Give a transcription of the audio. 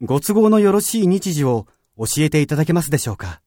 ご都合のよろしい日時を教えていただけますでしょうか。